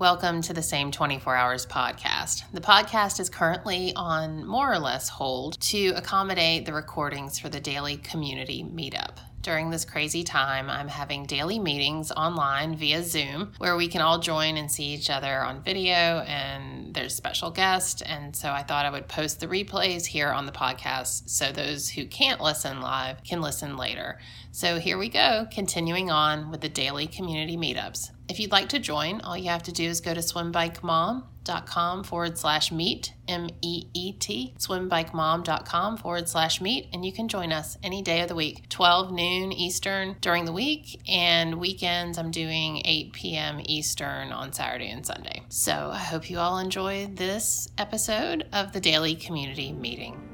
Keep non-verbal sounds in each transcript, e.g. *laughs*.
Welcome to the Same 24 Hours podcast. The podcast is currently on more or less hold to accommodate the recordings for the daily community meetup. During this crazy time, I'm having daily meetings online via Zoom where we can all join and see each other on video, and there's special guests. And so I thought I would post the replays here on the podcast so those who can't listen live can listen later. So here we go, continuing on with the daily community meetups. If you'd like to join, all you have to do is go to swimbikemom.com forward slash meet, M E E T, swimbikemom.com forward slash meet, and you can join us any day of the week, 12 noon Eastern during the week, and weekends I'm doing 8 p.m. Eastern on Saturday and Sunday. So I hope you all enjoy this episode of the Daily Community Meeting.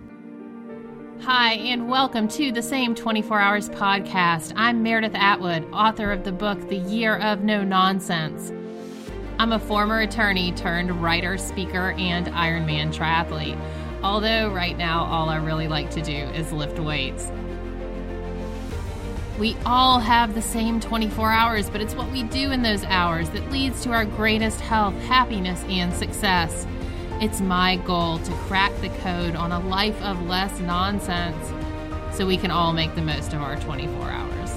Hi, and welcome to the Same 24 Hours podcast. I'm Meredith Atwood, author of the book The Year of No Nonsense. I'm a former attorney turned writer, speaker, and Ironman triathlete. Although, right now, all I really like to do is lift weights. We all have the same 24 hours, but it's what we do in those hours that leads to our greatest health, happiness, and success. It's my goal to crack the code on a life of less nonsense so we can all make the most of our 24 hours.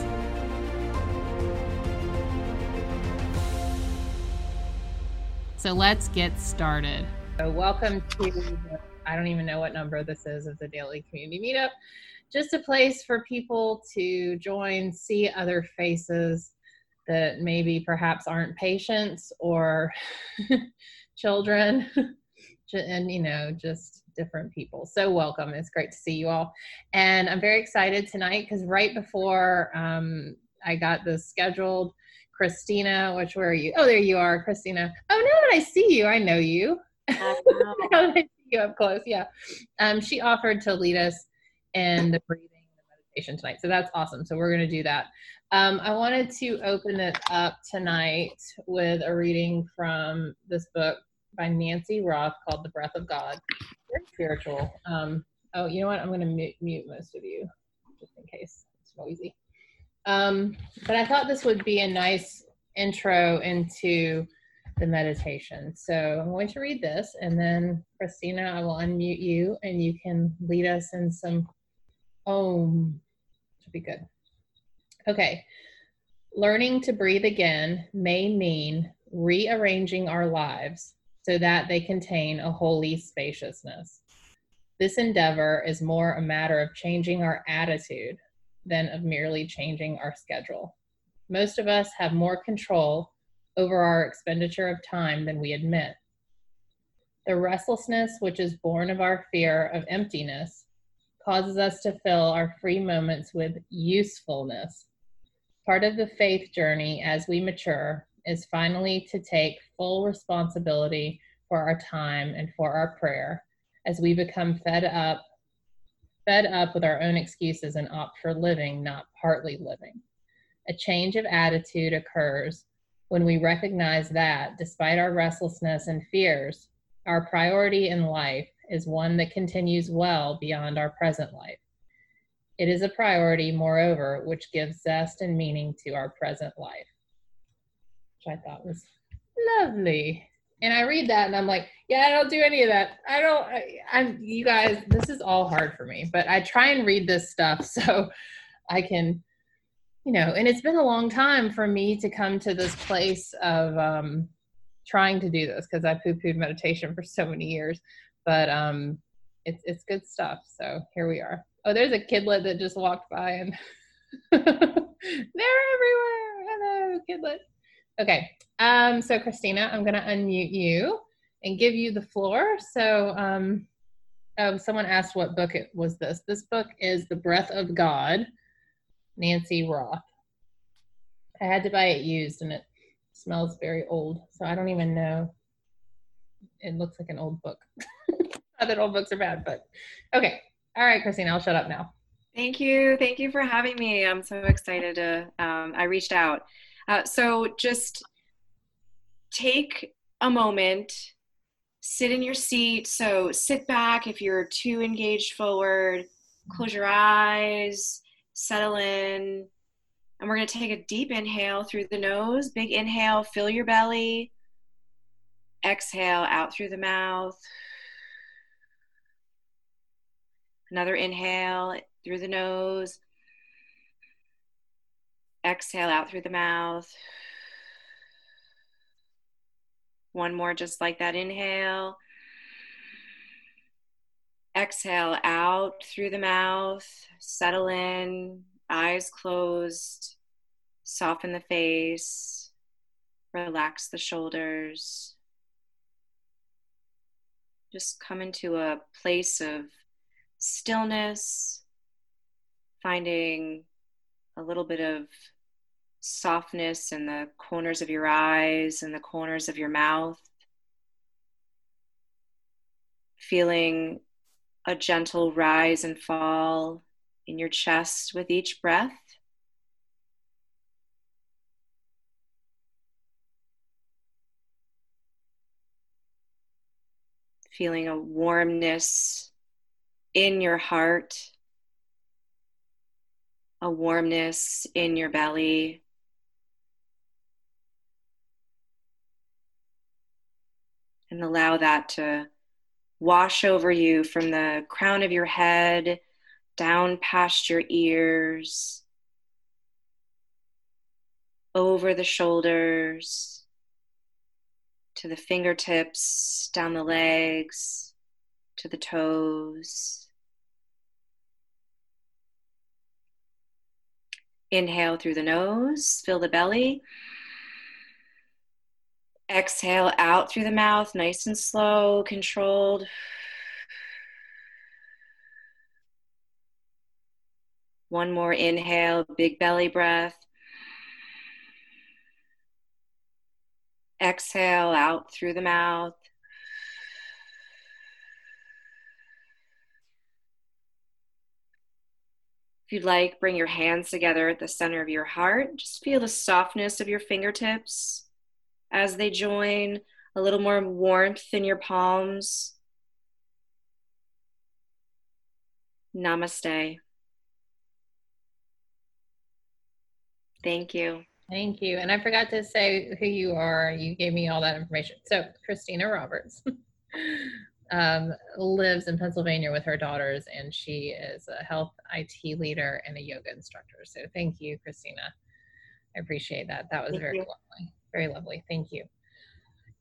So let's get started. So, welcome to, I don't even know what number this is of the daily community meetup. Just a place for people to join, see other faces that maybe perhaps aren't patients or *laughs* children *laughs* and you know just different people. So welcome. It's great to see you all. And i'm very excited tonight because right before um, i got this scheduled christina which where are you? Oh there you are christina. Oh now that i see you i know you. I *laughs* know. now that i see you up close yeah. Um, she offered to lead us in the breathing the meditation tonight so that's awesome. So we're going to do that. Um, I wanted to open it up tonight with a reading from this book by Nancy Roth called The Breath of God. Very spiritual. Um, oh, you know what? I'm going to mute, mute, most of you just in case it's noisy. Um, but I thought this would be a nice intro into the meditation. So I'm going to read this and then Christina, I will unmute you and you can lead us in some om. Should be good. Okay. Learning to breathe again may mean rearranging our lives so that they contain a holy spaciousness. This endeavor is more a matter of changing our attitude than of merely changing our schedule. Most of us have more control over our expenditure of time than we admit. The restlessness which is born of our fear of emptiness causes us to fill our free moments with usefulness. Part of the faith journey as we mature is finally to take full responsibility for our time and for our prayer as we become fed up fed up with our own excuses and opt for living not partly living. A change of attitude occurs when we recognize that despite our restlessness and fears our priority in life is one that continues well beyond our present life. It is a priority moreover which gives zest and meaning to our present life which I thought was lovely. And I read that and I'm like, yeah, I don't do any of that. I don't, I, I'm, you guys, this is all hard for me, but I try and read this stuff *laughs* so I can, you know, and it's been a long time for me to come to this place of um, trying to do this because I poo pooed meditation for so many years. But um, it's, it's good stuff. So here we are. Oh, there's a kidlet that just walked by and *laughs* they're everywhere. Hello, kidlet. Okay. Um, so Christina, I'm going to unmute you and give you the floor. So, um, oh, someone asked what book it was this. This book is The Breath of God, Nancy Roth. I had to buy it used and it smells very old. So I don't even know. It looks like an old book. *laughs* Not that old books are bad, but okay. All right, Christina, I'll shut up now. Thank you. Thank you for having me. I'm so excited to, um, I reached out. Uh, so just take a moment, sit in your seat. So sit back if you're too engaged forward, close your eyes, settle in. And we're going to take a deep inhale through the nose. Big inhale, fill your belly. Exhale out through the mouth. Another inhale through the nose. Exhale out through the mouth. One more, just like that. Inhale. Exhale out through the mouth. Settle in, eyes closed. Soften the face. Relax the shoulders. Just come into a place of stillness, finding a little bit of softness in the corners of your eyes and the corners of your mouth. Feeling a gentle rise and fall in your chest with each breath. Feeling a warmness in your heart, a warmness in your belly. And allow that to wash over you from the crown of your head down past your ears, over the shoulders, to the fingertips, down the legs, to the toes. Inhale through the nose, fill the belly. Exhale out through the mouth, nice and slow, controlled. One more inhale, big belly breath. Exhale out through the mouth. If you'd like, bring your hands together at the center of your heart. Just feel the softness of your fingertips as they join, a little more warmth in your palms. Namaste. Thank you. Thank you. And I forgot to say who you are. You gave me all that information. So, Christina Roberts *laughs* um, lives in Pennsylvania with her daughters, and she is a health IT leader and a yoga instructor. So, thank you, Christina. I appreciate that. That was thank very you. lovely very lovely. Thank you.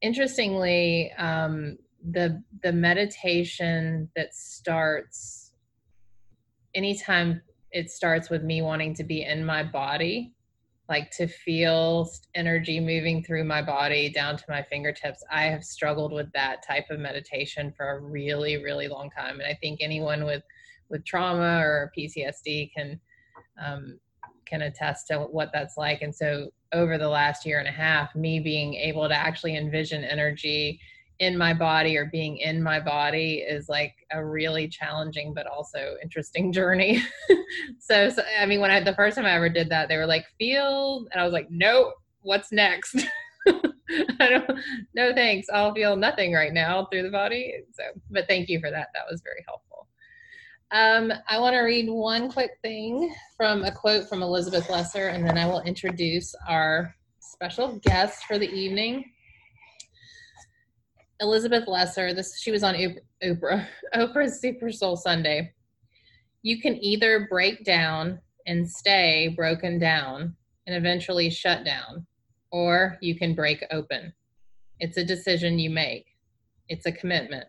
Interestingly um, the the meditation that starts anytime it starts with me wanting to be in my body like to feel energy moving through my body down to my fingertips i have struggled with that type of meditation for a really really long time. And i think anyone with with trauma or ptsd can um, can attest to what that's like. And so over the last year and a half, me being able to actually envision energy in my body or being in my body is like a really challenging but also interesting *laughs* journey. so, so, I mean, when I the first time I ever did that, they were like, "Feel," and I was like, "Nope, what's next?" *laughs* I don't. No thanks. I'll feel nothing right now through the body. So, but thank you for that. That was very helpful. Um, I want to read one quick thing from a quote from Elizabeth Lesser, and then I will introduce our special guest for the evening. Elizabeth Lesser, this she was on Oprah, *laughs* Oprah's Super Soul Sunday. You can either break down and stay broken down and eventually shut down, or you can break open. It's a decision you make. It's a commitment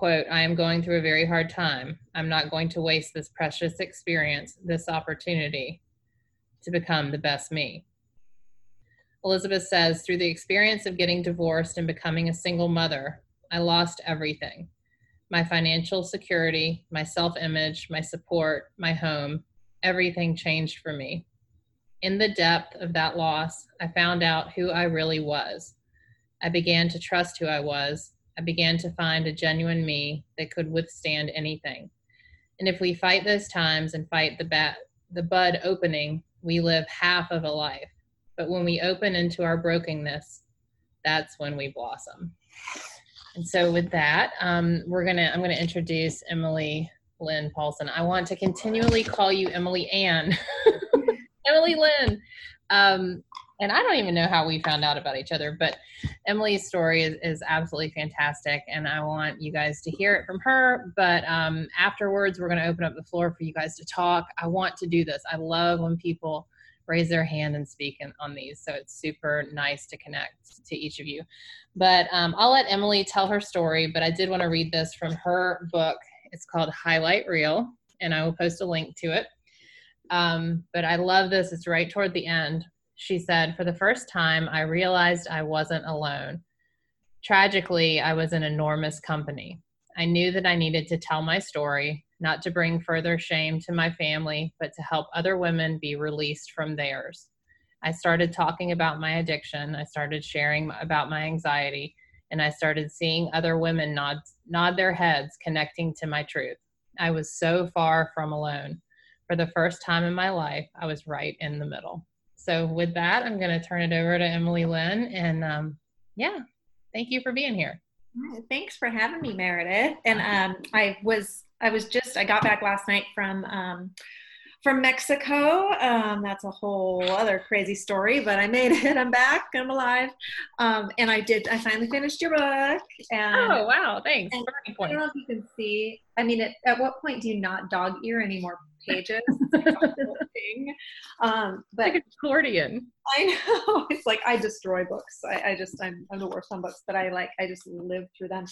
quote, I am going through a very hard time. I'm not going to waste this precious experience, this opportunity to become the best me. Elizabeth says, through the experience of getting divorced and becoming a single mother, I lost everything my financial security, my self image, my support, my home. Everything changed for me. In the depth of that loss, I found out who I really was. I began to trust who I was I began to find a genuine me that could withstand anything. And if we fight those times and fight the bat, the bud opening, we live half of a life. But when we open into our brokenness, that's when we blossom. And so, with that, um, we're gonna I'm gonna introduce Emily Lynn Paulson. I want to continually call you Emily Ann, *laughs* Emily Lynn. Um, and I don't even know how we found out about each other, but Emily's story is, is absolutely fantastic, and I want you guys to hear it from her. But um, afterwards, we're going to open up the floor for you guys to talk. I want to do this. I love when people raise their hand and speak in, on these, so it's super nice to connect to each of you. But um, I'll let Emily tell her story, but I did want to read this from her book. It's called Highlight Reel, and I will post a link to it. Um, but I love this. It's right toward the end she said, For the first time, I realized I wasn't alone. Tragically, I was an enormous company. I knew that I needed to tell my story, not to bring further shame to my family, but to help other women be released from theirs. I started talking about my addiction. I started sharing about my anxiety, and I started seeing other women nod, nod their heads, connecting to my truth. I was so far from alone. For the first time in my life, I was right in the middle. So with that, I'm going to turn it over to Emily Lynn. And um, yeah, thank you for being here. Thanks for having me, Meredith. And um, I was I was just I got back last night from um, from Mexico. Um, that's a whole other crazy story, but I made it. *laughs* I'm back. I'm alive. Um, and I did. I finally finished your book. And, oh wow! Thanks. I don't know if you can see. I mean, at, at what point do you not dog ear anymore pages. *laughs* um, but like accordion. I know. *laughs* It's like I destroy books. I, I just I'm, I'm the worst on books, but I like I just live through them.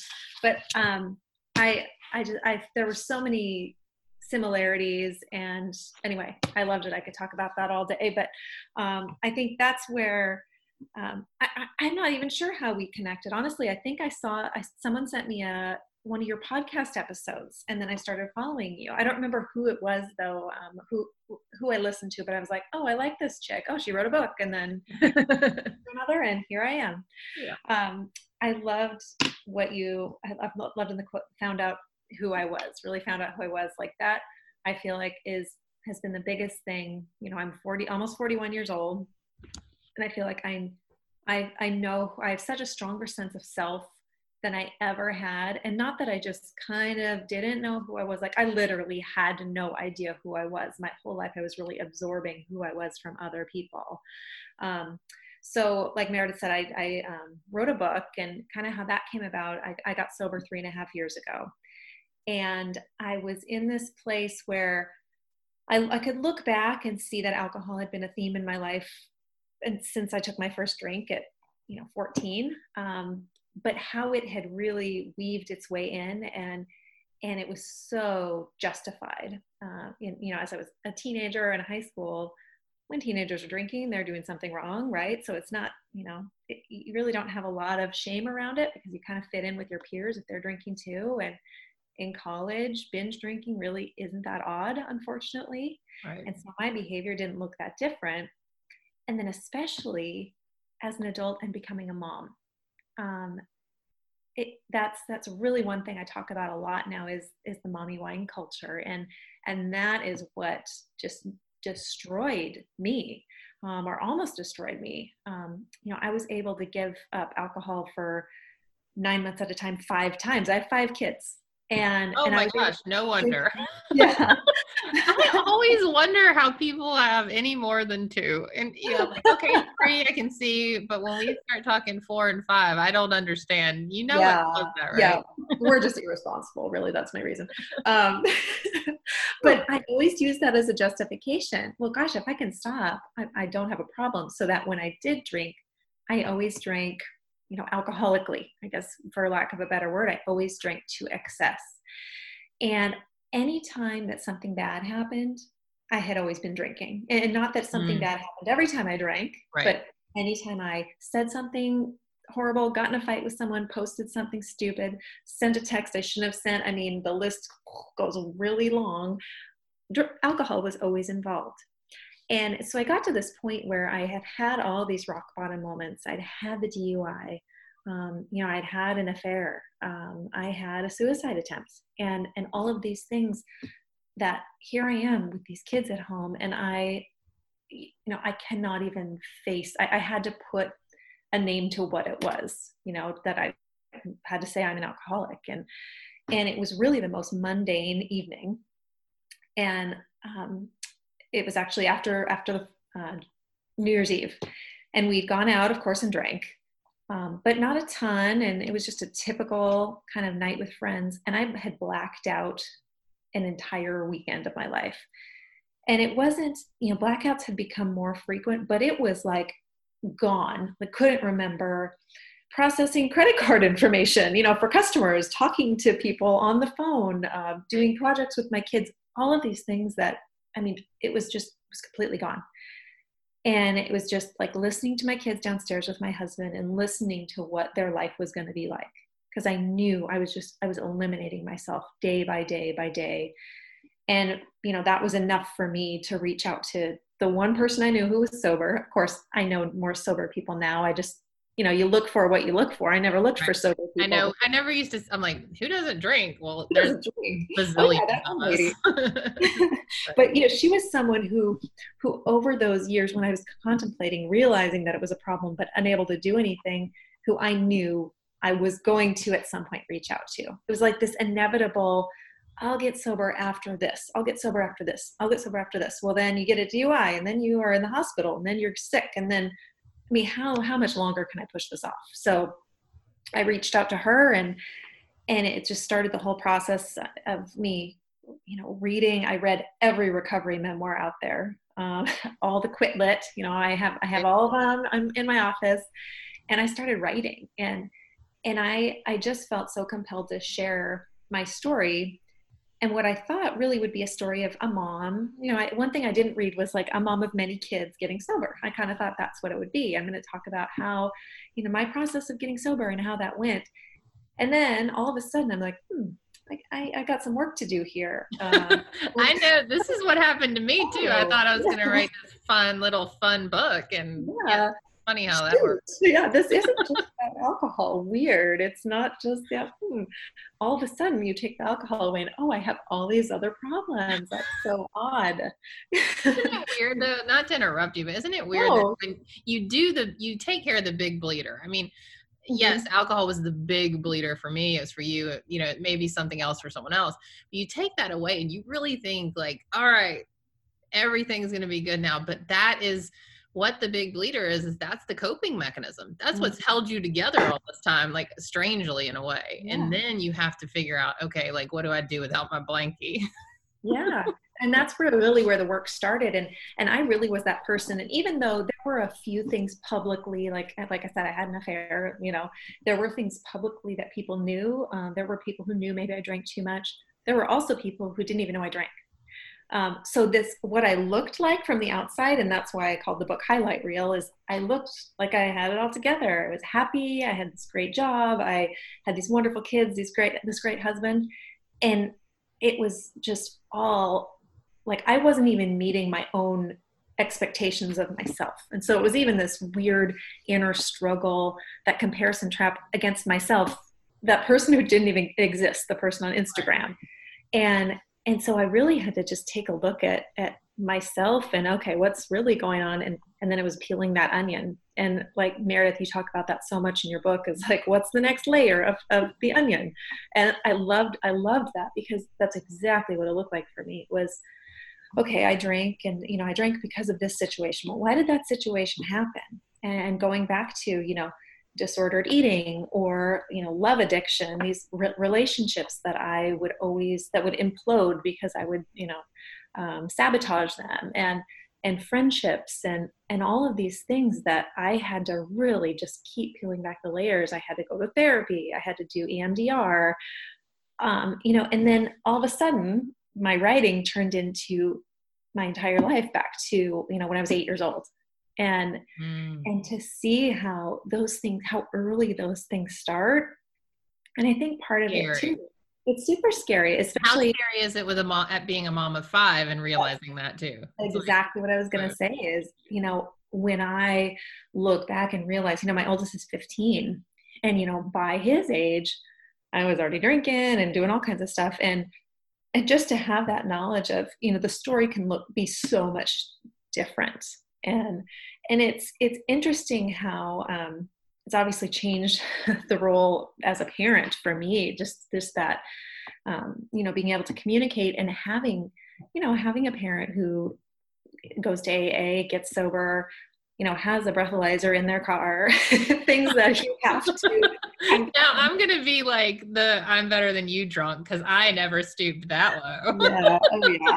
But um, I I just I there were so many similarities and anyway i loved it i could talk about that all day but um, i think that's where um, I, am not even sure how we connected honestly i think i saw I, someone sent me a one of your podcast episodes and then i started following you. I don't remember who it was though um, who who i listened to but i was like oh i like this chick. Oh she wrote a book. And then *laughs* another and here i am. Yeah. um, i loved what you i've loved in the quote found out who i was really found out who i was. Like that i feel like is has been the biggest thing. You know i'm 40 almost 41 years old and i feel like i'm i i know i have such a stronger sense of self than I ever had. And not that I just kind of didn't know who I was. Like I literally had no idea who I was. My whole life I was really absorbing who I was from other people. Um, so like Meredith said, I, I um, wrote a book and kind of how that came about. I, I got sober three and a half years ago. And I was in this place where I, I could look back and see that alcohol had been a theme in my life and since I took my first drink at you know 14 um, but how it had really weaved its way in and and it was so justified uh, in, you know as i was a teenager in high school when teenagers are drinking they're doing something wrong right? So it's not you know it, you really don't have a lot of shame around it because you kind of fit in with your peers if they're drinking too. And in college binge drinking really isn't that odd unfortunately. Right. and so my behavior didn't look that different. And then especially as an adult and becoming a mom um, it, that's that's really one thing I talk about a lot now is is the mommy wine culture and and that is what just destroyed me um, or almost destroyed me. Um, you know, I was able to give up alcohol for nine months at a time, five times. I have five kids, and oh and my gosh, no wonder. *laughs* *laughs* Yeah, I always wonder how people have any more than two. And you know, like, okay, *laughs* three I can see, but when we start talking four and five, I don't understand. You know yeah, that, right? Yeah, we're just irresponsible. Really, that's my reason. Um, but I always use that as a justification. Well, gosh, if I can stop, I, I don't have a problem. So that when I did drink, I always drank you know, alcoholically, I guess for lack of a better word, I always drank to excess. And anytime that something bad happened, I had always been drinking. And not that something mm. bad happened every time I drank, right. but anytime I said something horrible, got in a fight with someone, posted something stupid, sent a text I shouldn't have sent. I mean, the list goes really long. Alcohol was always involved. And so I got to this point where I had had all these rock bottom moments. I'd had the DUI, um, you know, I'd had an affair, um, I had a suicide attempt, and and all of these things. That here I am with these kids at home, and I, you know, I cannot even face. I, I had to put a name to what it was, you know, that I had to say I'm an alcoholic, and and it was really the most mundane evening, and um, it was actually after after the uh, New Year's Eve, and we'd gone out, of course, and drank, um, but not a ton. And it was just a typical kind of night with friends. And I had blacked out an entire weekend of my life. And it wasn't, you know, blackouts had become more frequent, but it was like gone. I couldn't remember processing credit card information, you know, for customers, talking to people on the phone, uh, doing projects with my kids, all of these things that, I mean, it was just, it was completely gone. And it was just like listening to my kids downstairs with my husband and listening to what their life was going to be like. Because I knew I was just, I was eliminating myself day by day by day. And, you know, that was enough for me to reach out to the one person I knew who was sober. Of course, I know more sober people now. I just you know you look for what you look for i never looked right. for sober people. i know i never used to i'm like who doesn't drink well there's oh, bazillion oh, yeah, *laughs* *laughs* but you know she was someone who who over those years when i was contemplating realizing that it was a problem but unable to do anything who i knew i was going to at some point reach out to it was like this inevitable I'll get sober after this. I'll get sober after this. I'll get sober after this. Well, then you get a DUI and then you are in the hospital and then you're sick and then I mean, how how much longer can I push this off? So I reached out to her and and it just started the whole process of me, you know, reading. I read every recovery memoir out there, um, *laughs* all the quit lit. You know, I have I have all of them. I'm in my office, and I started writing and and I I just felt so compelled to share my story and what I thought really would be a story of a mom. You know, I, one thing I didn't read was like a mom of many kids getting sober. I kind of thought that's what it would be. I'm going to talk about how, you know, my process of getting sober and how that went. And then all of a sudden, I'm like, hmm, like I, I got some work to do here. *laughs* Um, I know this is what happened to me too. I thought I was going to write this fun little fun book, and yeah funny how that works. Yeah, this *laughs* isn't just about alcohol. Weird. It's not just that. Hmm. All of a sudden, you take the alcohol away, and oh, I have all these other problems. That's so odd. isn't it *laughs* weird though? Not to interrupt you, but isn't it weird no. that when you do the you take care of the big bleeder? I mean, mm-hmm. yes, alcohol was the big bleeder for me. It was for you. You know, it may be something else for someone else. But you take that away, and you really think like, all right, everything's going to be good now. But that is what the big bleeder is is that's the coping mechanism. That's mm-hmm. what's held you together all this time like strangely in a way. Yeah. and then you have to figure out okay like what do i do without my blankie? *laughs* Yeah. And that's where really where the work started. And and i really was that person. And even though there were a few things publicly like like i said i had an affair you know there were things publicly that people knew. Um, there were people who knew maybe i drank too much. There were also people who didn't even know i drank um, so this, what I looked like from the outside, and that's why I called the book highlight reel, is I looked like I had it all together. I was happy. I had this great job. I had these wonderful kids, these great, this great husband, and it was just all like I wasn't even meeting my own expectations of myself. And so it was even this weird inner struggle, that comparison trap against myself, that person who didn't even exist, the person on Instagram. And and so I really had to just take a look at at myself and okay, what's really going on? And and then it was peeling that onion. And like Meredith, you talk about that so much in your book is like, what's the next layer of, of the onion? And I loved I loved that because that's exactly what it looked like for me. Was okay, I drank and you know, I drank because of this situation. Well, why did that situation happen? And going back to, you know, disordered eating or you know love addiction these re- relationships that i would always that would implode because i would you know um, sabotage them and and friendships and and all of these things that i had to really just keep peeling back the layers. I had to go to therapy. I had to do emdr um, you know and then all of a sudden my writing turned into my entire life back to you know when i was eight years old and mm. and to see how those things how early those things start and i think part of scary. it too it's super scary especially how scary is it with a mom at being a mom of five and realizing that too exactly what i was going to say is you know when i look back and realize you know my oldest is 15 and you know by his age i was already drinking and doing all kinds of stuff and and just to have that knowledge of you know the story can look be so much different and and it's it's interesting how um, it's obviously changed *laughs* the role as a parent for me just just that um, you know being able to communicate and having you know having a parent who goes to aa gets sober you know has a breathalyzer in their car *laughs* things that you have to *laughs* now i'm gonna be like the i'm better than you drunk because i never stooped that low. Yeah oh yeah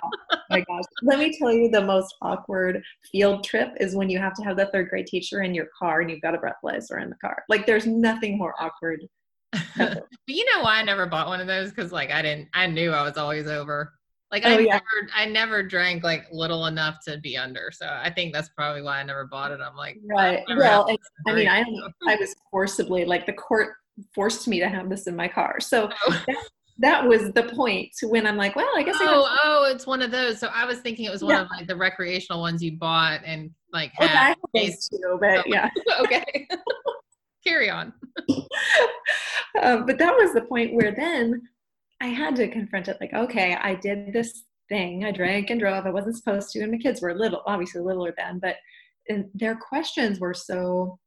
my gosh let me tell you the most awkward field trip is when you have to have the third grade teacher in your car and you've got a breathalyzer in the car like there's nothing more awkward *laughs* but you know why i never bought one of those because like i didn't i knew i was always over like oh, I yeah. never, I never drank like little enough to be under, so I think that's probably why I never bought it. I'm like, right. Well, I mean, I I was forcibly like the court forced me to have this in my car, so oh. That, was the point when I'm like, well, I guess. Oh, I oh, it's one of those. So I was thinking it was one yeah. of like the recreational ones you bought and like had. Oh, too, but oh, *laughs* yeah. okay. *laughs* Carry on. *laughs* um, but that was the point where then I had to confront it like, okay, I did this thing. I drank and drove. I wasn't supposed to. And my kids were little, obviously littler then, but their questions were so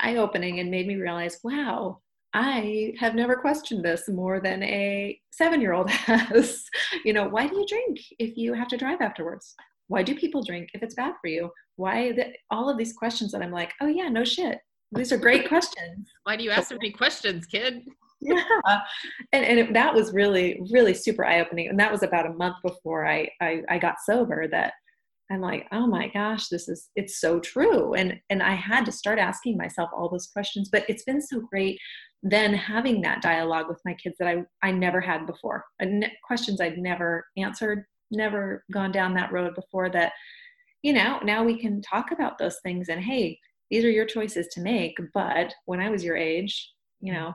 eye opening and made me realize, wow, I have never questioned this more than a seven year old *laughs* has. you know, why do you drink if you have to drive afterwards? Why do people drink if it's bad for you? Why the, all of these questions that I'm like, oh yeah, no shit. These are great questions. *laughs* Why do you ask so many questions, kid? yeah and, and it, that was really really super eye-opening and that was about a month before I, I i got sober that i'm like oh my gosh this is it's so true and and i had to start asking myself all those questions but it's been so great then having that dialogue with my kids that i i never had before ne- questions i'd never answered never gone down that road before that you know now we can talk about those things and hey these are your choices to make but when i was your age you know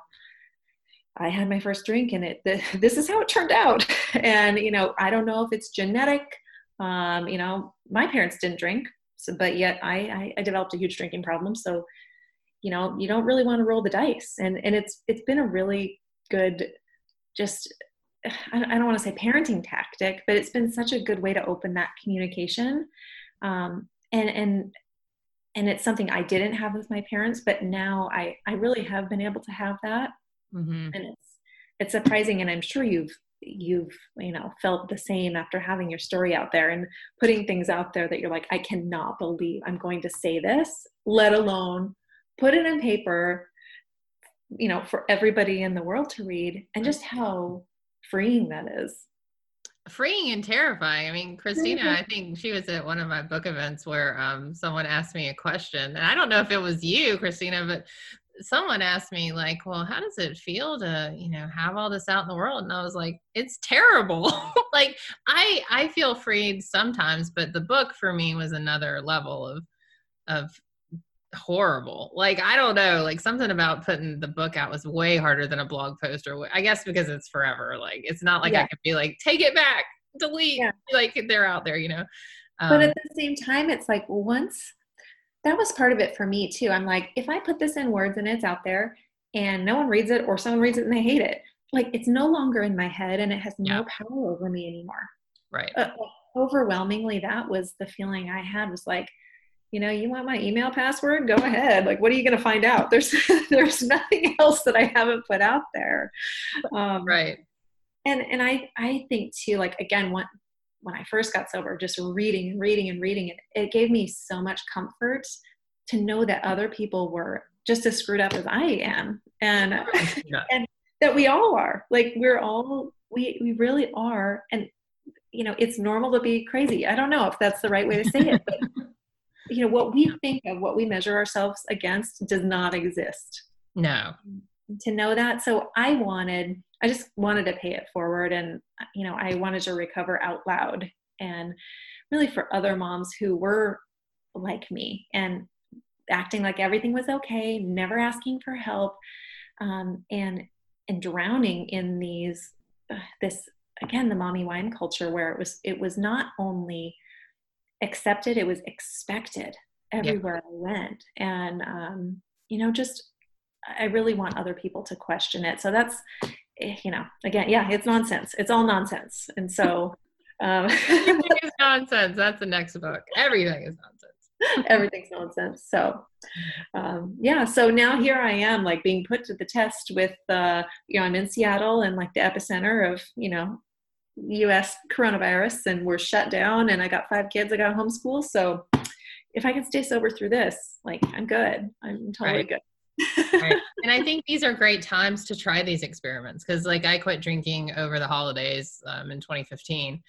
I had my first drink and it *laughs* this is how it turned out. *laughs* And you know, I don't know if it's genetic. Um, you know, my parents didn't drink, so but yet I, I, I developed a huge drinking problem. So, you know, you don't really want to roll the dice. And and it's it's been a really good, just I don't want to say parenting tactic, but it's been such a good way to open that communication. Um, and and and it's something I didn't have with my parents, but now I I really have been able to have that mm-hmm. and it's it's surprising and i'm sure you've you've you know felt the same after having your story out there and putting things out there that you're like i cannot believe i'm going to say this let alone put it on paper you know for everybody in the world to read and just how freeing that is. Freeing and terrifying. I mean, Christina, I think she was at one of my book events where um, someone asked me a question, and I don't know if it was you, Christina, but someone asked me like well how does it feel to you know have all this out in the world? And i was like it's terrible. *laughs* Like i i feel freed sometimes but the book for me was another level of of horrible like i don't know like something about putting the book out was way harder than a blog post or i guess because it's forever like it's not like yeah. i can be like take it back delete yeah. like they're out there you know um, but at the same time it's like once that was part of it for me too. I'm like, if I put this in words and it's out there and no one reads it or someone reads it and they hate it, like it's no longer in my head and it has no yeah. power over me anymore. Right. Uh, overwhelmingly, that was the feeling I had was like, you know, you want my email password? Go ahead. Like, what are you going to find out? *laughs* There's there's nothing else that I haven't put out there. Um, right. And and I I think too, like again, what when I first got sober, just reading and reading and reading it, it gave me so much comfort to know that other people were just as screwed up as I am, and *laughs* yeah. and that we all are. Like we're all we we really are, and you know it's normal to be crazy. I don't know if that's the right way to say it, but *laughs* you know what we think of, what we measure ourselves against, does not exist. No. To know that, so I wanted I just wanted to pay it forward and you know I wanted to recover out loud and really for other moms who were like me and acting like everything was okay, never asking for help, um, and and drowning in these uh, this again the mommy wine culture where it was it was not only accepted it was expected everywhere yeah. I went and um, you know just I really want other people to question it so that's Eh, you know, again, yeah, it's nonsense. It's all nonsense. And so, *laughs* um, everything is *laughs* nonsense. That's the next book. Everything is nonsense. Everything's nonsense. So, um, yeah. So now here I am, like being put to the test with, uh, you know, I'm in Seattle and like the epicenter of, you know, U.S. coronavirus, and we're shut down. And I got five kids. I got homeschool. So, if I can stay sober through this, like I'm good. I'm totally Right. good. right. *laughs* And I think these are great times to try these experiments because, like, I quit drinking over the holidays um, in 2015.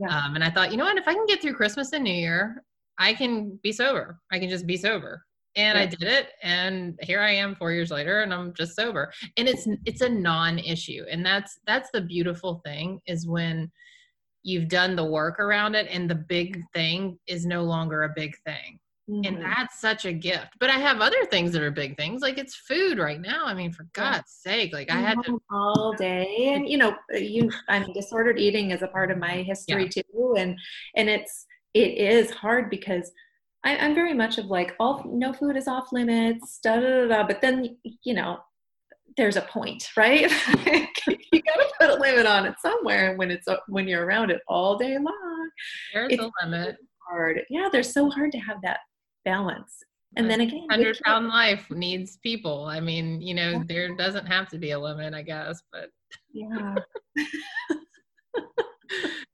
Yeah. Um, and I thought, you know what? If I can get through Christmas and New Year, I can be sober. I can just be sober. And I did it, and here I am four years later, and I'm just sober. And it's it's a non-issue, and that's that's the beautiful thing is when you've done the work around it, and the big thing is no longer a big thing and Mhm. that's such a gift but i have other things that are big things like it's food right now i mean for Yeah. god's sake like i had to all day and you know you i mean disordered eating is a part of my history too and and it's it is hard because I, i'm very much of like all no food is off limits da da da, da but then you know there's a point right? *laughs* You gotta put a limit on it somewhere and when it's when you're around it all day long. There's it's a limit. hard. Yeah they're so hard to have that balance. And then again hundred pound life needs people. I mean you know there doesn't have to be a limit i guess but yeah *laughs*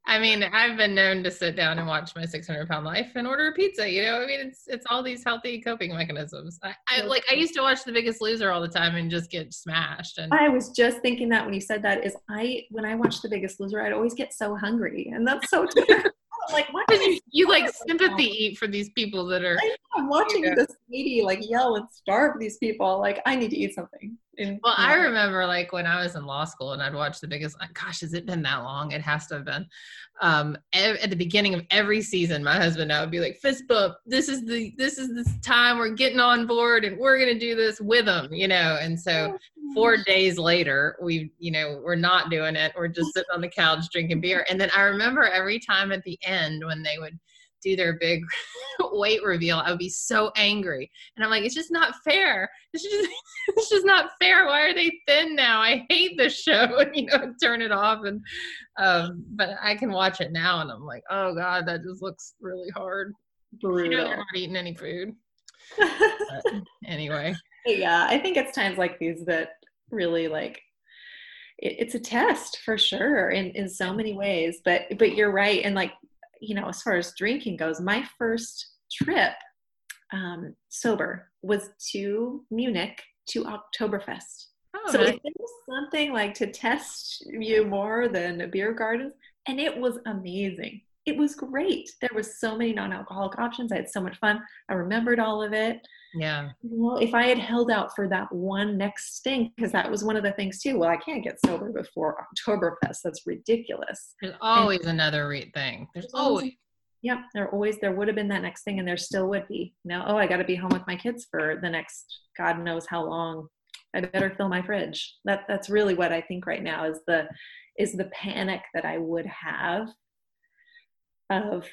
i mean i've been known to sit down and watch my 600 pound life and order a pizza you know i mean it's it's all these healthy coping mechanisms i, I like i used to watch the biggest loser all the time and just get smashed and I was just thinking that when you said that is I when I watch The Biggest Loser, I'd always get so hungry, and that's so *laughs* like why am you, you like sympathy eat for these people that are I'm watching Yeah. this lady like yell and starve these people. Like I need to eat something. And, Well, I remember like when I was in law school and I'd watch the biggest. Gosh, has it been that long? It has to have been. Um, ev- at the beginning of every season, my husband and I would be like, "Fist bump! This is the this is the time we're getting on board and we're gonna do this with them," you know. And so four days later, we you know we're not doing it. We're just sitting on the couch drinking beer. And then I remember every time at the end when they would do their big *laughs* weight reveal, I would be so angry. And I'm like, it's just not fair. It's just *laughs* it's just not fair. Why are they thin now? I hate this show. And *laughs* you know, turn it off. And um, but I can watch it now, and I'm like, oh god, that just looks really hard. You know, they're not eating any food. Anyway, yeah, I think it's times like these that really like it's a test for sure in in so many ways. But but you're right, and like you know, as far as drinking goes, my first trip um, sober was to Munich to Oktoberfest. oh, so nice. if there was something like to test you more than beer gardens, and it was amazing. It was great. There was so many non-alcoholic options. I had so much fun. I remembered all of it. Yeah, Well, if I had held out for that one next thing, because that was one of the things too. Well, I can't get sober before Oktoberfest. That's ridiculous. there's always another re- thing. There's always Yep, there always there would have been that next thing, and there still would be. Now, oh, I got to be home with my kids for the next God knows how long. I better fill my fridge. That that's really what I think right now is the is the panic that I would have of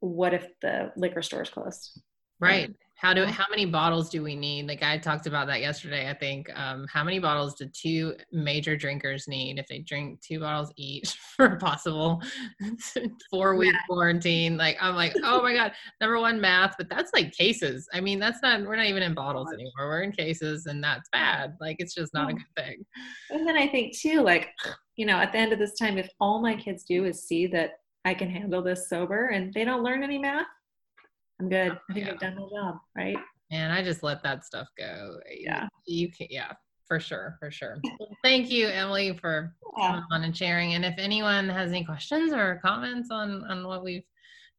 what if the liquor store is closed. Right. How do how many bottles do we need? Like I talked about that yesterday. I think um, how many bottles do two major drinkers need if they drink two bottles each *laughs* for a possible *laughs* four week quarantine? Like I'm like, oh my god. Number one, math, but that's like cases. I mean, that's not. We're not even in bottles anymore. We're in cases, and that's bad. Like it's just not a good thing. And then I think too, like, you know, at the end of this time, if all my kids do is see that I can handle this sober and they don't learn any math, I'm good. I think Yeah. I've done my job, right? And I just let that stuff go. Yeah. You can. Yeah. For sure. For sure. Well, thank you, Emily, for Yeah. on and sharing. And if anyone has any questions or comments on on what we've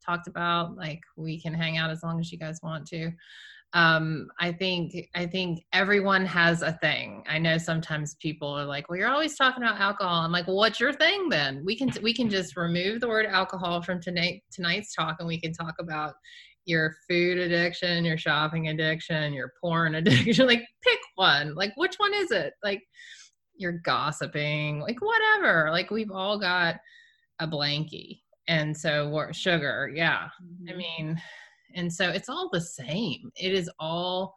talked about, like we can hang out as long as you guys want to. Um, I think I think everyone has a thing. I know sometimes people are like, "Well, you're always talking about alcohol." I'm like, "Well, what's your thing then? We can we can just remove the word alcohol from tonight tonight's talk, and we can talk about your food addiction, your shopping addiction, your porn *laughs* addiction. like, pick one. Like, which one is it? Like, you're gossiping, like whatever. Like we've all got a blankie. And so what sugar, yeah. I Mm-hmm. mean, and so it's all the same. It is all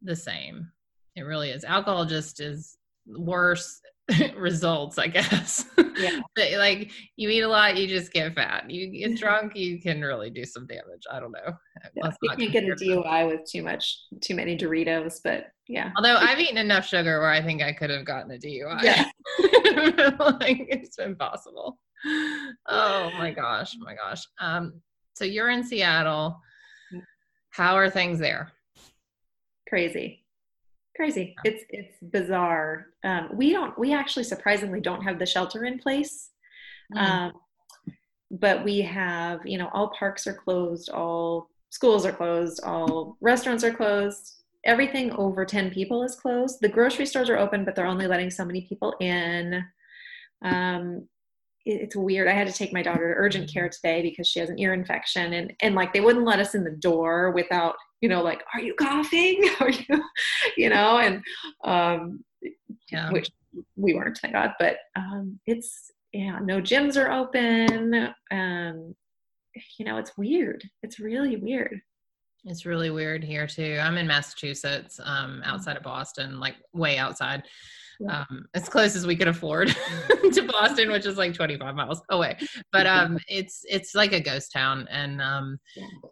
the same. It really is. Alcohol just is worse *laughs* results, I guess. Yeah. *laughs* But, like you eat a lot, you just get fat. You get drunk, you can really do some damage. I don't know. Yeah. You can't get a. DUI with too much, too many Doritos, but yeah. Although I've eaten enough sugar where I think I could have gotten a DUI. Yeah. *laughs* like it's impossible. Oh my gosh, my gosh. Um, so you're in Seattle. How are things there? Crazy. Crazy. It's it's bizarre. Um, we don't we actually surprisingly don't have the shelter in place. Mm. Um, but we have, you know, all parks are closed, all schools are closed, all restaurants are closed, everything over 10 people is closed. The grocery stores are open, but they're only letting so many people in. Um, it, it's weird. I had to take my daughter to urgent care today because she has an ear infection, and and like they wouldn't let us in the door without you know like are you coughing? *laughs* Are you *laughs* you know and um, yeah. which we weren't, thank God. But um, it's yeah, no gyms are open. Um, you know, it's weird. It's really weird. It's really weird here too. I'm in Massachusetts, um, outside of Boston, like way outside. Um, as close as we could afford *laughs* to Boston, which is like 25 miles away. But um, it's it's like a ghost town, and um,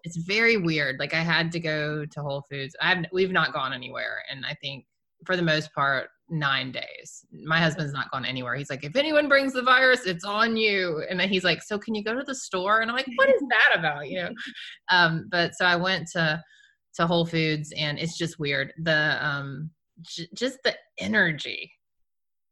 it's very weird. Like I had to go to Whole Foods. I've we've not gone anywhere, and I think for the most part, nine days. My husband's not gone anywhere. He's like, if anyone brings the virus, it's on you. And then he's like, so can you go to the store? And I'm like, what is that about? You know? Um, but so I went to, to Whole Foods and it's just weird. The, um, j- just the energy,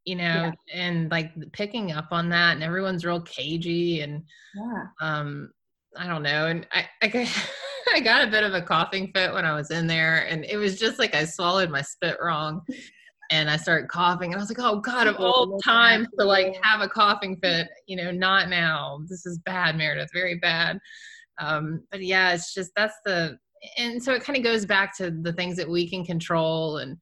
you know, yeah. and like picking up on that and everyone's real cagey and, yeah. um, I don't know. And I, I, *laughs* I got a bit of a coughing fit when I was in there, and it was just like I swallowed my spit wrong, and I started coughing, and I was like, "Oh God, of all times to like have a coughing fit, you know, not now. This is bad, Meredith, very bad." Um, but yeah, it's just that's the, and so it kind of goes back to the things that we can control and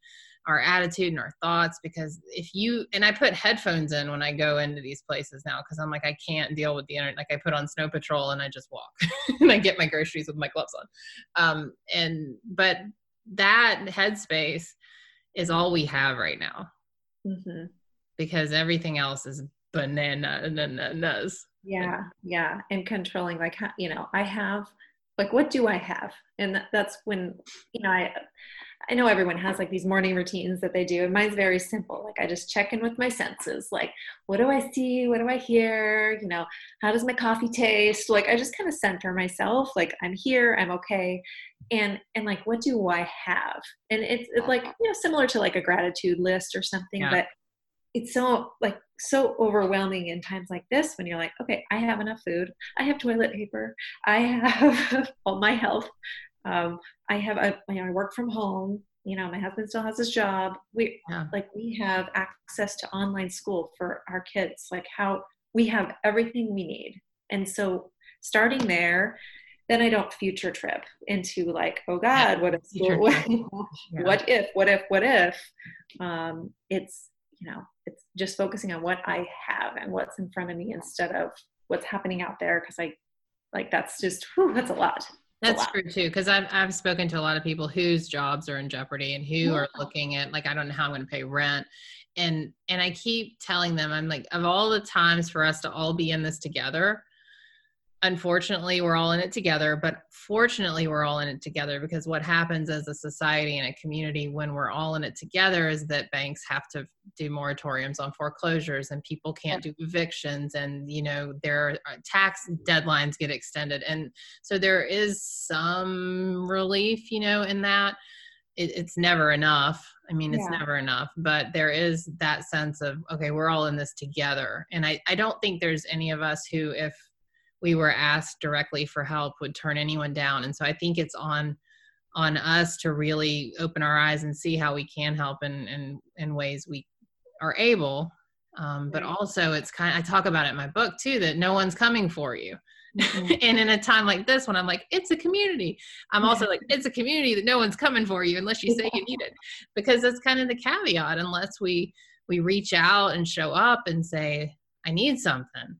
our attitude and our thoughts because if you and I put headphones in when I go into these places now because I'm like I can't deal with the internet like I put on Snow Patrol and I just walk *laughs* and I get my groceries with my gloves on. Um and but that headspace is all we have right now. Mm-hmm. because everything else is banana bananas yeah yeah and controlling like you know I have like what do I have? And that's when you know I I know everyone has like these morning routines that they do, and mine's very simple. Like I just check in with my senses. Like, what do I see? What do I hear? You know, how does my coffee taste? Like I just kind of center myself. Like I'm here, I'm okay, and and like what do I have? And it's, it's like you know similar to like a gratitude list or something, yeah. but it's so like so overwhelming in times like this when you're like, okay, I have enough food, I have toilet paper, I have *laughs* all my health, um, I have a, you know, I work from home. You know, my husband still has his job. We yeah. like we have access to online school for our kids. Like how we have everything we need. And so starting there, then I don't future trip into like, oh God, what if, *laughs* what, yeah. what if, what if, what if? Um, it's you know, it's just focusing on what I have and what's in front of me instead of what's happening out there. Cause I like that's just whew, that's a lot. That's true too, because I've I've spoken to a lot of people whose jobs are in jeopardy and who yeah. are looking at like I don't know how I'm going to pay rent, and and I keep telling them I'm like of all the times for us to all be in this together, unfortunately we're all in it together but fortunately we're all in it together because what happens as a society and a community when we're all in it together is that banks have to do moratoriums on foreclosures and people can't do evictions and you know their uh, tax deadlines get extended. And so there is some relief you know in that. It, it's never enough. I mean it's yeah. never enough but there is that sense of okay we're all in this together. And i, I don't think there's any of us who if we were asked directly for help would turn anyone down. And so i think it's on on us to really open our eyes and see how we can help in in, in ways we are able. Um, but also it's kind of, i talk about it in my book too that no one's coming for you. Mm-hmm. *laughs* and in a time like this when i'm like it's a community. I'm also like *laughs* it's a community that no one's coming for you unless you say you need it. Because that's kind of the caveat unless we we reach out and show up and say i need something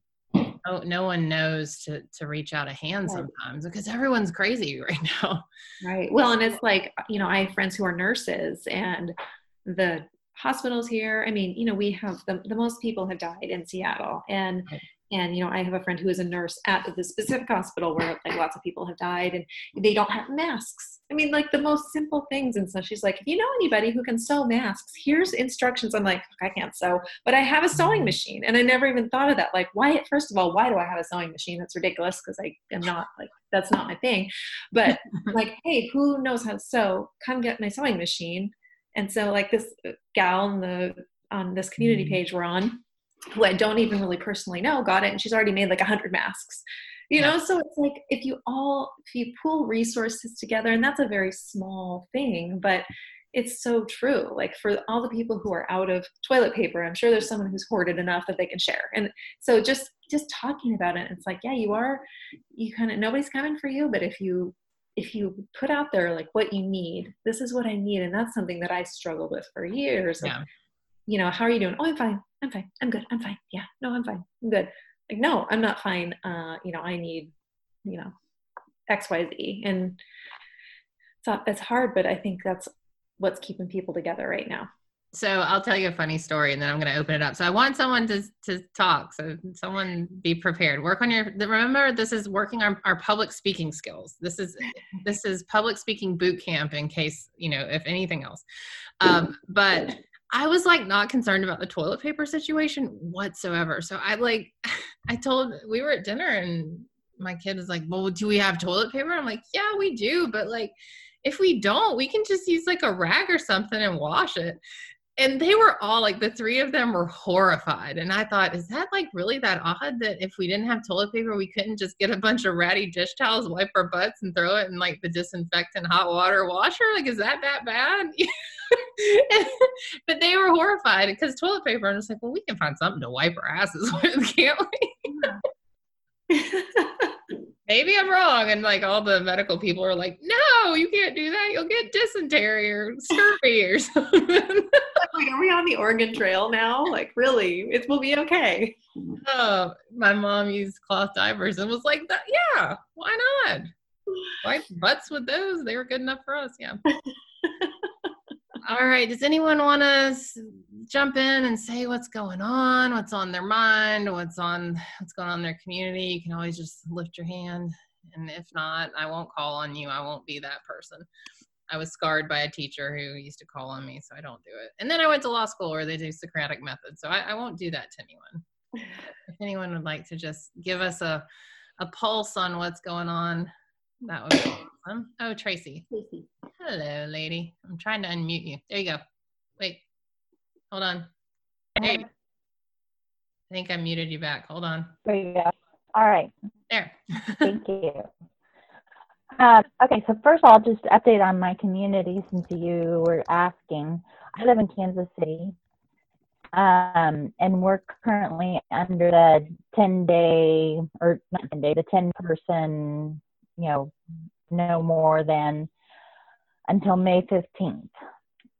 no, no one knows to to reach out a hand right. sometimes because everyone's crazy *laughs* right now. Right. Well, and it's like you know, I have friends who are nurses, and the hospitals here. I mean, you know, we have the the most people have died in Seattle, and. And you know i have a friend who is a nurse at the specific hospital where like lots of people have died and they don't have masks. I mean like the most simple things. And so she's like if you know anybody who can sew masks here's instructions. I'm like i can't sew but i have a sewing mm-hmm. machine. And i never even thought of that. Like why first of all why do i have a sewing machine? That's ridiculous because i am not like that's not my thing. But *laughs* like hey who knows how to sew? Come get my sewing machine. And so like this gal on the on this community mm-hmm. page we're on who I don't even really personally know got it and she's already made like a hundred masks. You know, so it's like if you all if you pool resources together, and that's a very small thing, but it's so true. Like for all the people who are out of toilet paper, I'm sure there's someone who's hoarded enough that they can share. And so just just talking about it, it's like, yeah, you are you kind of nobody's coming for you, but if you if you put out there like what you need, this is what I need, and that's something that I struggled with for years. Yeah. Like, you know, how are you doing? Oh, I'm fine. I'm fine. I'm good. I'm fine. Yeah. No, I'm fine. I'm good. Like, no, I'm not fine. Uh, you know, I need, you know, X, Y, Z. And it's, it's hard, but I think that's what's keeping people together right now. So I'll tell you a funny story and then I'm going to open it up. So I want someone to, to talk. So someone be prepared. Work on your, remember this is working on our public speaking skills. This is, this is public speaking boot camp in case, you know, if anything else. Um, but I was like not concerned about the toilet paper situation whatsoever. So I like, *laughs* I told, we were at dinner and my kid was like, well, do we have toilet paper? I'm like, yeah, we do. But like, if we don't, we can just use like a rag or something and wash it. And they were all like, the three of them were horrified. And I thought, is that like really that odd that if we didn't have toilet paper, we couldn't just get a bunch of ratty dish towels, wipe our butts, and throw it in like the disinfectant hot water washer? Like, is that that bad? *laughs* *laughs* but they were horrified because toilet paper. I'm just like, well, we can find something to wipe our asses *laughs* with, can't we? *laughs* Maybe I'm wrong. And like all the medical people are like, no, you can't do that. You'll get dysentery or scurvy or something. like, are we on the Oregon Trail now? Like, really? It will be okay. Oh, my mom used cloth diapers and was like, yeah, why not? Wipe butts with those. They were good enough for us. Yeah. All right. Does anyone want to jump in and say what's going on, what's on their mind, what's on what's going on in their community? You can always just lift your hand, and if not, I won't call on you. I won't be that person. I was scarred by a teacher who used to call on me, so I don't do it. And then I went to law school where they do Socratic method, so I, I won't do that to anyone. *laughs* if anyone would like to just give us a a pulse on what's going on, that would be awesome. Oh, Tracy. Tracy. Hello, lady. I'm trying to unmute you. There you go. Wait. Hold on. Hey. I think I muted you back. Hold on. There you go. All right. There. Thank you. Um, okay, so first I'll just update on my community since you were asking. I live in Kansas City, um, and we're currently under the 10 day, or not 10 day, the 10 person, you know, no more than until May 15th.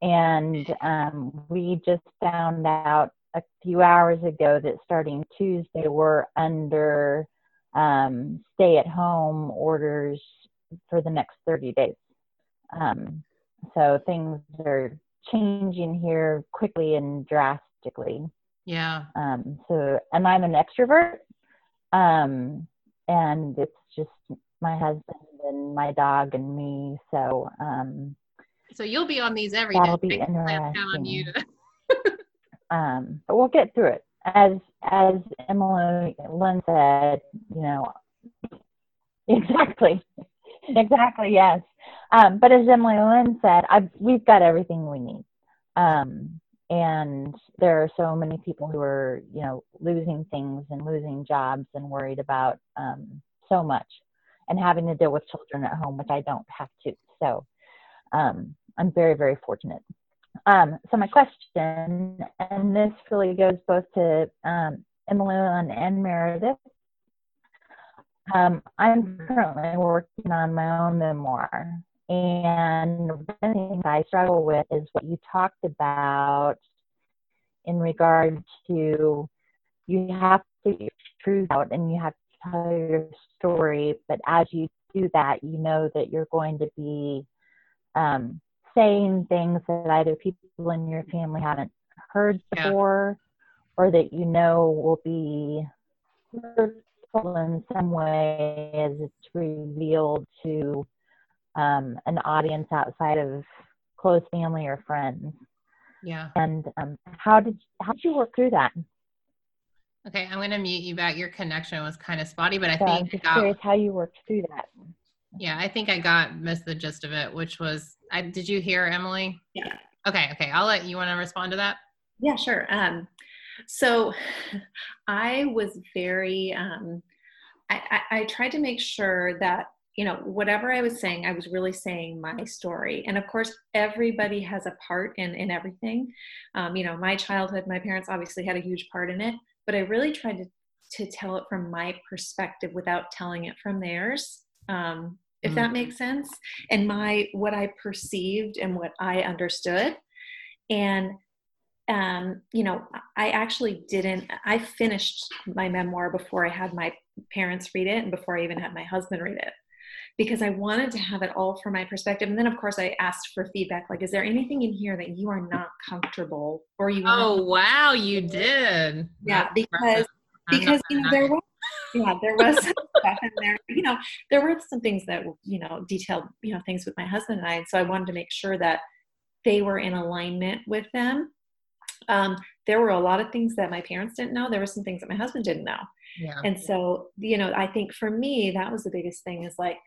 And um, we just found out a few hours ago that starting Tuesday, we're under um, stay at home orders for the next 30 days. Um, so things are changing here quickly and drastically. Yeah. Um, so, and I'm an extrovert. Um, and it's just my husband and my dog and me. So, um, so you'll be on these every that'll day. be interesting. *laughs* *laughs* um, but we'll get through it. As as Emily Lynn said, you know, *laughs* exactly, exactly, yes. Um, but as Emily Lynn said, I've, we've got everything we need. Um, and there are so many people who are, you know, losing things and losing jobs and worried about um, so much and having to deal with children at home, which I don't have to. So um, I'm very, very fortunate. Um, so my question, and this really goes both to um, Emily and Meredith. Um, I'm currently working on my own memoir, and one thing I struggle with is what you talked about in regard to you have to get truth out and you have tell your story, but as you do that, you know that you're going to be um, saying things that either people in your family haven't heard before, yeah. or that you know will be hurtful in some way as it's revealed to um, an audience outside of close family or friends. Yeah. And um, how did how did you work through that? Okay, I'm going to mute you back. Your connection was kind of spotty, but I So think I'm just I got- curious how you worked through that. yeah, I think I got missed the gist of it, which was, I did you hear Emily? Yeah. Okay, okay. I'll let you want to respond to that. Yeah, sure. Um, so I was very, um, I, I, I tried to make sure that, you know, whatever I was saying, I was really saying my story. And of course, everybody has a part in, in everything. Um, you know, my childhood, my parents obviously had a huge part in it, but I really tried to, to tell it from my perspective without telling it from theirs. Um, if that Mhm. makes sense. And my, what I perceived and what I understood. And um, you know, I actually didn't, I finished my memoir before I had my parents read it and before I even had my husband read it because I wanted to have it all from my perspective. And then, of course, I asked for feedback like, is there anything in here that you are not comfortable or you Oh, wow, you did. Yeah, because-. Because you know there was yeah there was some stuff in there you know there were some things that you know detailed you know things with my husband and i and so i wanted to make sure that they were in alignment with them um, there were a lot of things that my parents didn't know there were some things that my husband didn't know. Yeah. and so you know i think for me that was the biggest thing is like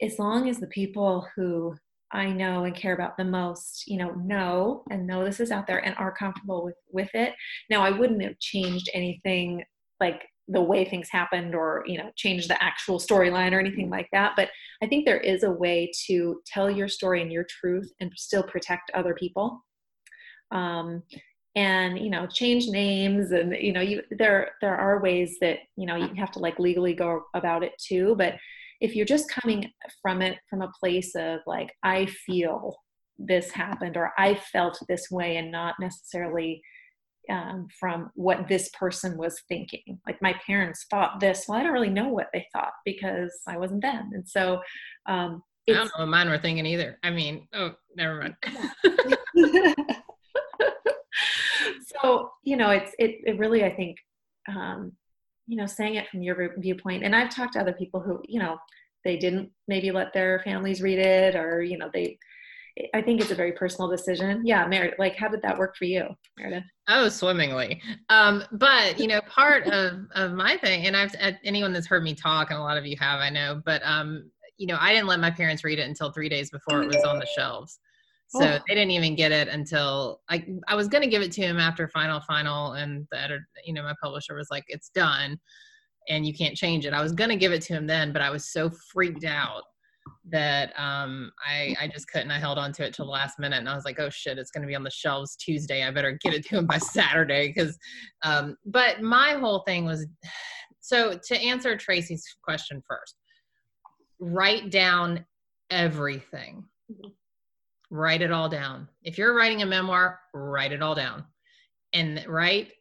as long as the people who i know and care about the most you know know and know this is out there and are comfortable with with it now i wouldn't have changed anything like the way things happened or you know change the actual storyline or anything like that but i think there is a way to tell your story and your truth and still protect other people. Um, and you know change names and you know you there there are ways that you know you have to like legally go about it too but if you're just coming from it from a place of like i feel this happened or i felt this way and not necessarily um, from what this person was thinking like my parents thought this well i don't really know what they thought because i wasn't them and so um, I don't know what mine were thinking either. I mean, oh, never mind. *laughs* so you know it's it, it really i think um you know saying it from your viewpoint and i've talked to other people who you know they didn't maybe let their families read it or you know they i think it's a very personal decision yeah Meredith, like how did that work for you meredith Oh, swimmingly. Um, but you know, part of of my thing, and I've anyone that's heard me talk, and a lot of you have, I know. But um, you know, I didn't let my parents read it until three days before it was on the shelves. So Oh. they didn't even get it until I I was gonna give it to him after final final, and the editor, you know, my publisher was like, "It's done, and you can't change it." I was gonna give it to him then, but I was so freaked out that um I I just couldn't. I held on to it till the last minute, and I was like, "Oh shit, it's gonna be on the shelves Tuesday. I better get it to him by *laughs* Saturday." Because, um, but my whole thing was *sighs* so to answer Tracy's question first, write down everything. Write it all down. If you're writing a memoir, write it all down, and write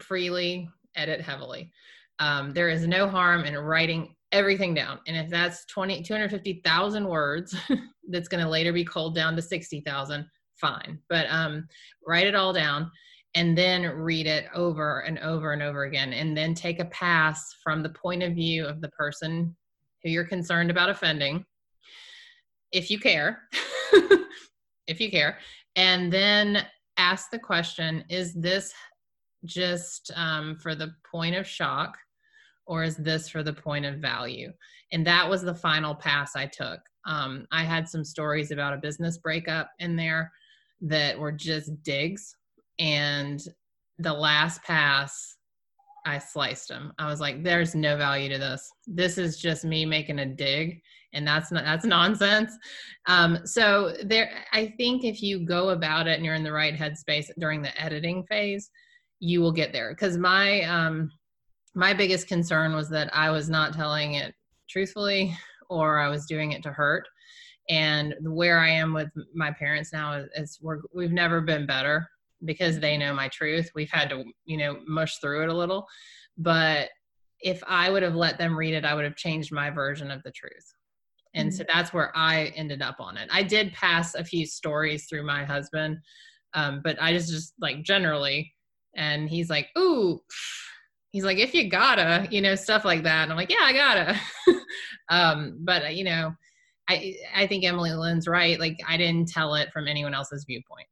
freely, edit heavily. Um, there is no harm in writing everything down. And if that's 20, 250,000 words, *laughs* that's going to later be culled down to 60,000, fine. But um, write it all down and then read it over and over and over again. And then take a pass from the point of view of the person who you're concerned about offending, if you care, *laughs* if you care. And then ask the question is this just um, for the point of shock? or is this for the point of value? And that was the final pass I took. Um, I had some stories about a business breakup in there that were just digs. And the last pass, I sliced them. I was like, there's no value to this. This is just me making a dig. And that's not that's nonsense. Um, so there, I think if you go about it and you're in the right headspace during the editing phase, you will get there. Because my um, my biggest concern was that I was not telling it truthfully or I was doing it to hurt. And where I am with my parents now is, is we're, we've never been better because they know my truth. We've had to, you know, mush through it a little. But if I would have let them read it, I would have changed my version of the truth. And so that's where I ended up on it. I did pass a few stories through my husband, um, but I just just like generally, and he's like, "Ooh," he's like, if you gotta, you know, stuff like that. And I'm like, yeah, I gotta. *laughs* um, but uh, you know, I I think Emily Lynn's right. Like I didn't tell it from anyone else's viewpoint.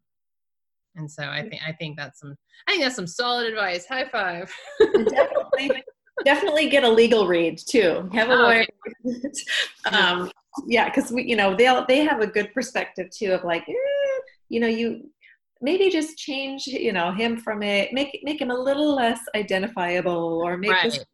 And so I think I think that's some I think that's some solid advice. High five. definitely definitely get a legal read too. Have a oh, lawyer. *laughs* um, yeah, because we you know they'll they have a good perspective too of like eh, you know you maybe just change you know him from it make make him a little less identifiable or make right. this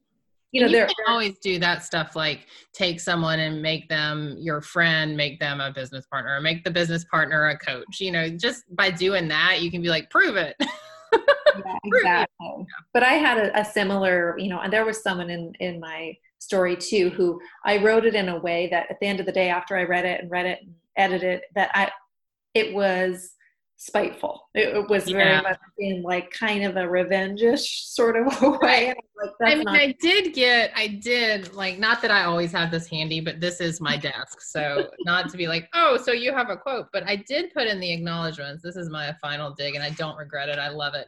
you know you can always do that stuff like take someone and make them your friend make them a business partner make the business partner a coach you know just by doing that you can be like prove it *laughs* yeah, *laughs* exactly. But i had a, a, similar you know and there was someone in in my story too who i wrote it in a way that at the end of the day after i read it and read it and edited it that i it was spiteful. It, was very yeah. much in like kind of a revenge-ish sort of *laughs* way. Like, I mean, not- I did get, I did like, not that I always have this handy, but this is my desk. So not to be like, oh, so you have a quote, but I did put in the acknowledgments. This is my final dig and I don't regret it. I love it.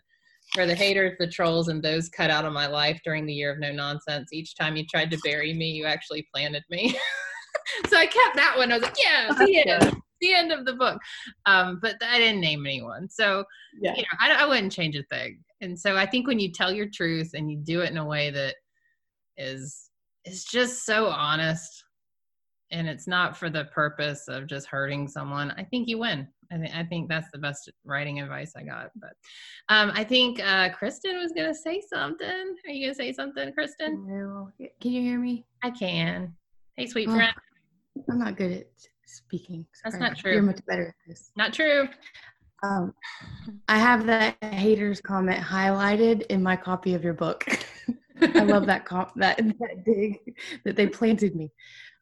For the haters, the trolls, and those cut out of my life during the year of no nonsense. Each time you tried to bury me, you actually planted me. *laughs* so I kept that one. I was like, yeah, oh, yeah the end of the book. Um, but I didn't name anyone. So, yeah. you know, I, I wouldn't change a thing. And so I think when you tell your truth and you do it in a way that is is just so honest and it's not for the purpose of just hurting someone, I think you win. I think I think that's the best writing advice I got. But um, I think uh, Kristen was gonna say something. Are you gonna say something, Kristen? No. Can you hear me? I can. Hey, sweet oh, friend. I'm not good at speaking. Sorry. That's not true. You're much better at this. Not true. Um, I have that haters comment highlighted in my copy of your book. *laughs* I love that comp that *laughs* that dig that they planted me.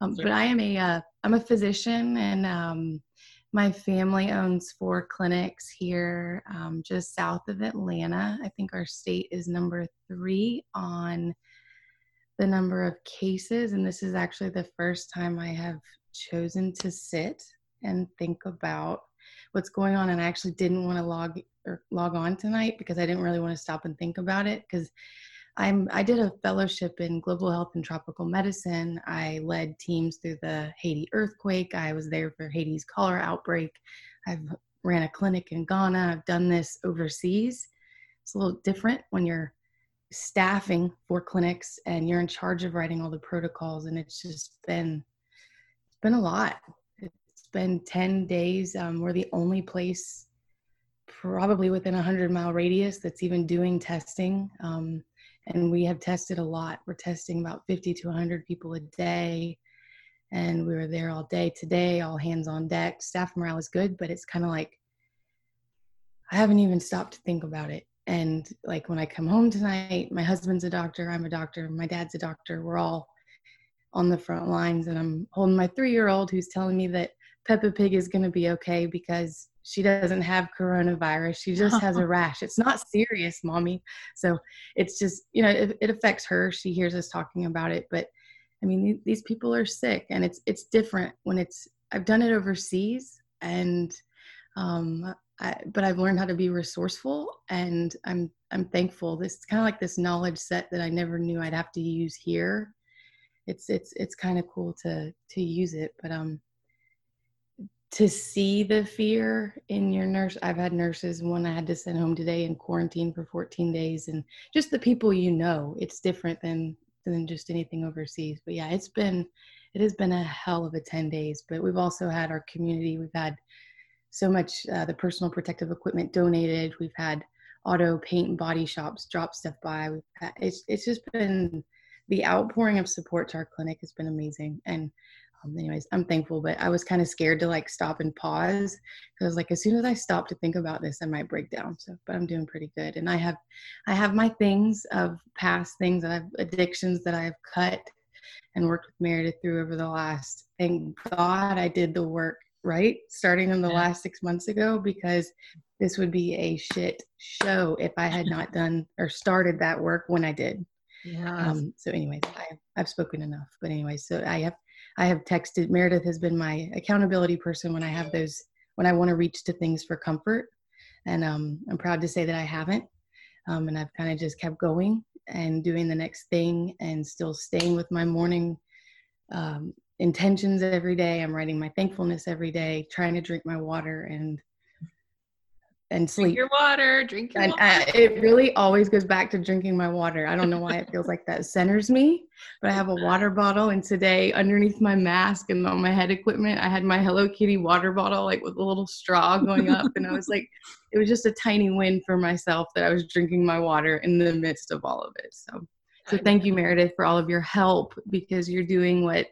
Um, but I am a uh, I'm a physician and um, my family owns four clinics here um, just south of Atlanta. I think our state is number three on the number of cases, and this is actually the first time I have chosen to sit and think about what's going on and I actually didn't want to log or log on tonight because I didn't really want to stop and think about it because I'm I did a fellowship in global health and tropical medicine. I led teams through the Haiti earthquake. I was there for Haiti's cholera outbreak. I've ran a clinic in Ghana. I've done this overseas. It's a little different when you're staffing for clinics and you're in charge of writing all the protocols and it's just been been a lot. It's been 10 days. Um, we're the only place probably within a 100 mile radius that's even doing testing. Um, and we have tested a lot. We're testing about 50 to 100 people a day. And we were there all day today, all hands on deck. Staff morale is good, but it's kind of like I haven't even stopped to think about it. And like when I come home tonight, my husband's a doctor, I'm a doctor, my dad's a doctor. We're all on the front lines and i'm holding my three year old who's telling me that peppa pig is going to be okay because she doesn't have coronavirus. She just has a *laughs* rash. It's not serious mommy. So it's just you know it, it affects her. She hears us talking about it. But i mean these people are sick and it's it's different when it's i've done it overseas and um I, but I've learned how to be resourceful, and I'm I'm thankful. This is kind of like this knowledge set that I never knew I'd have to use here it's it's it's kind of cool to to use it but um to see the fear in your nurse i've had nurses one i had to send home today in quarantine for 14 days and just the people you know it's different than than just anything overseas but yeah it's been it has been a hell of a 10 days but we've also had our community we've had so much uh, the personal protective equipment donated we've had auto paint and body shops drop stuff by we've had, it's, it's just been the outpouring of support to our clinic has been amazing. And um, anyways, I'm thankful, but I was kind of scared to like stop and pause because like as soon as I stop to think about this, I might break down. So, but I'm doing pretty good. And I have, I have my things of past things that I've addictions that I've cut and worked with Meredith through over the last. Thank God I did the work right starting in the last six months ago because this would be a shit show if I had not done or started that work when I did. Yeah. Um, so, anyways, I, I've spoken enough. But anyways, so I have I have texted. Meredith has been my accountability person when I have those when I want to reach to things for comfort, and um, I'm proud to say that I haven't. Um, and I've kind of just kept going. and doing the next thing and still staying with my morning um, intentions every day. I'm writing my thankfulness every day, trying to drink my water and and sleep. Drink your water. Drink your and water. uh, it really always goes back to drinking my water. I don't know why it feels like that centers me, but I have a water bottle, and today underneath my mask and on my head equipment, I had my Hello Kitty water bottle, like with a little straw going up, and I was like, it was just a tiny win for myself that I was drinking my water in the midst of all of it. So, so thank you, Meredith, for all of your help because you're doing what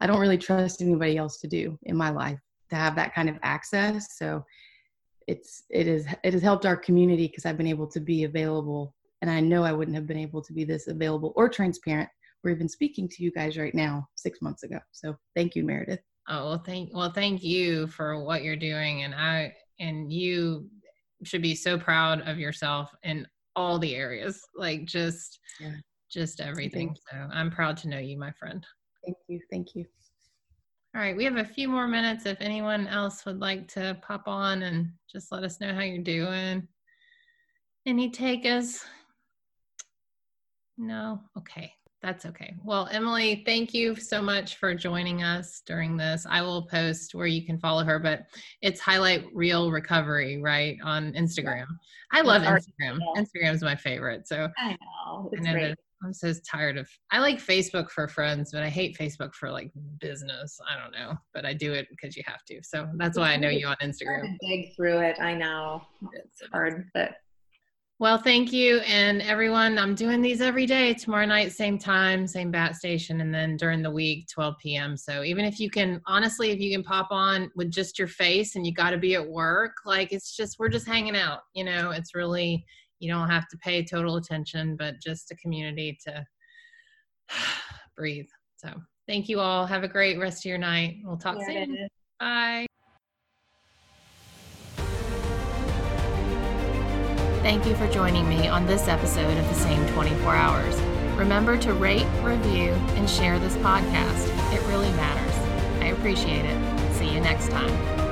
I don't really trust anybody else to do in my life to have that kind of access. So it's it is it has helped our community because I've been able to be available and I know I wouldn't have been able to be this available or transparent or even speaking to you guys right now six months ago. So thank you, Meredith. Oh well thank well thank you for what you're doing and I and you should be so proud of yourself in all the areas. Like just Yeah. just everything. So I'm proud to know you, my friend. Thank you. Thank you. All right, we have a few more minutes if anyone else would like to pop on and just let us know how you're doing. Any takers? No? Okay, that's okay. Well, Emily, thank you so much for joining us during this. I will post where you can follow her, but it's Highlight Real Recovery, right, on Instagram. I love Instagram. Instagram is my favorite. So I know. I It's know great. I'm so tired of. I like Facebook for friends, but I hate Facebook for like business. I don't know, but I do it because you have to. So that's why I know you on Instagram. dig through it. I know. It's hard, but Well, thank you, and everyone. I'm doing these every day. Tomorrow night, same time, same bat station, and then during the week, 12 p.m. So even if you can, honestly, if you can pop on with just your face, and you got to be at work, like it's just we're just hanging out. You know, it's really you don't have to pay total attention, but just a community to *sighs* breathe. So thank you all. Have a great rest of your night. We'll talk Yeah, soon. Bye. Thank you for joining me on this episode of The Same 24 Hours. Remember to rate, review, and share this podcast. It really matters. I appreciate it. See you next time.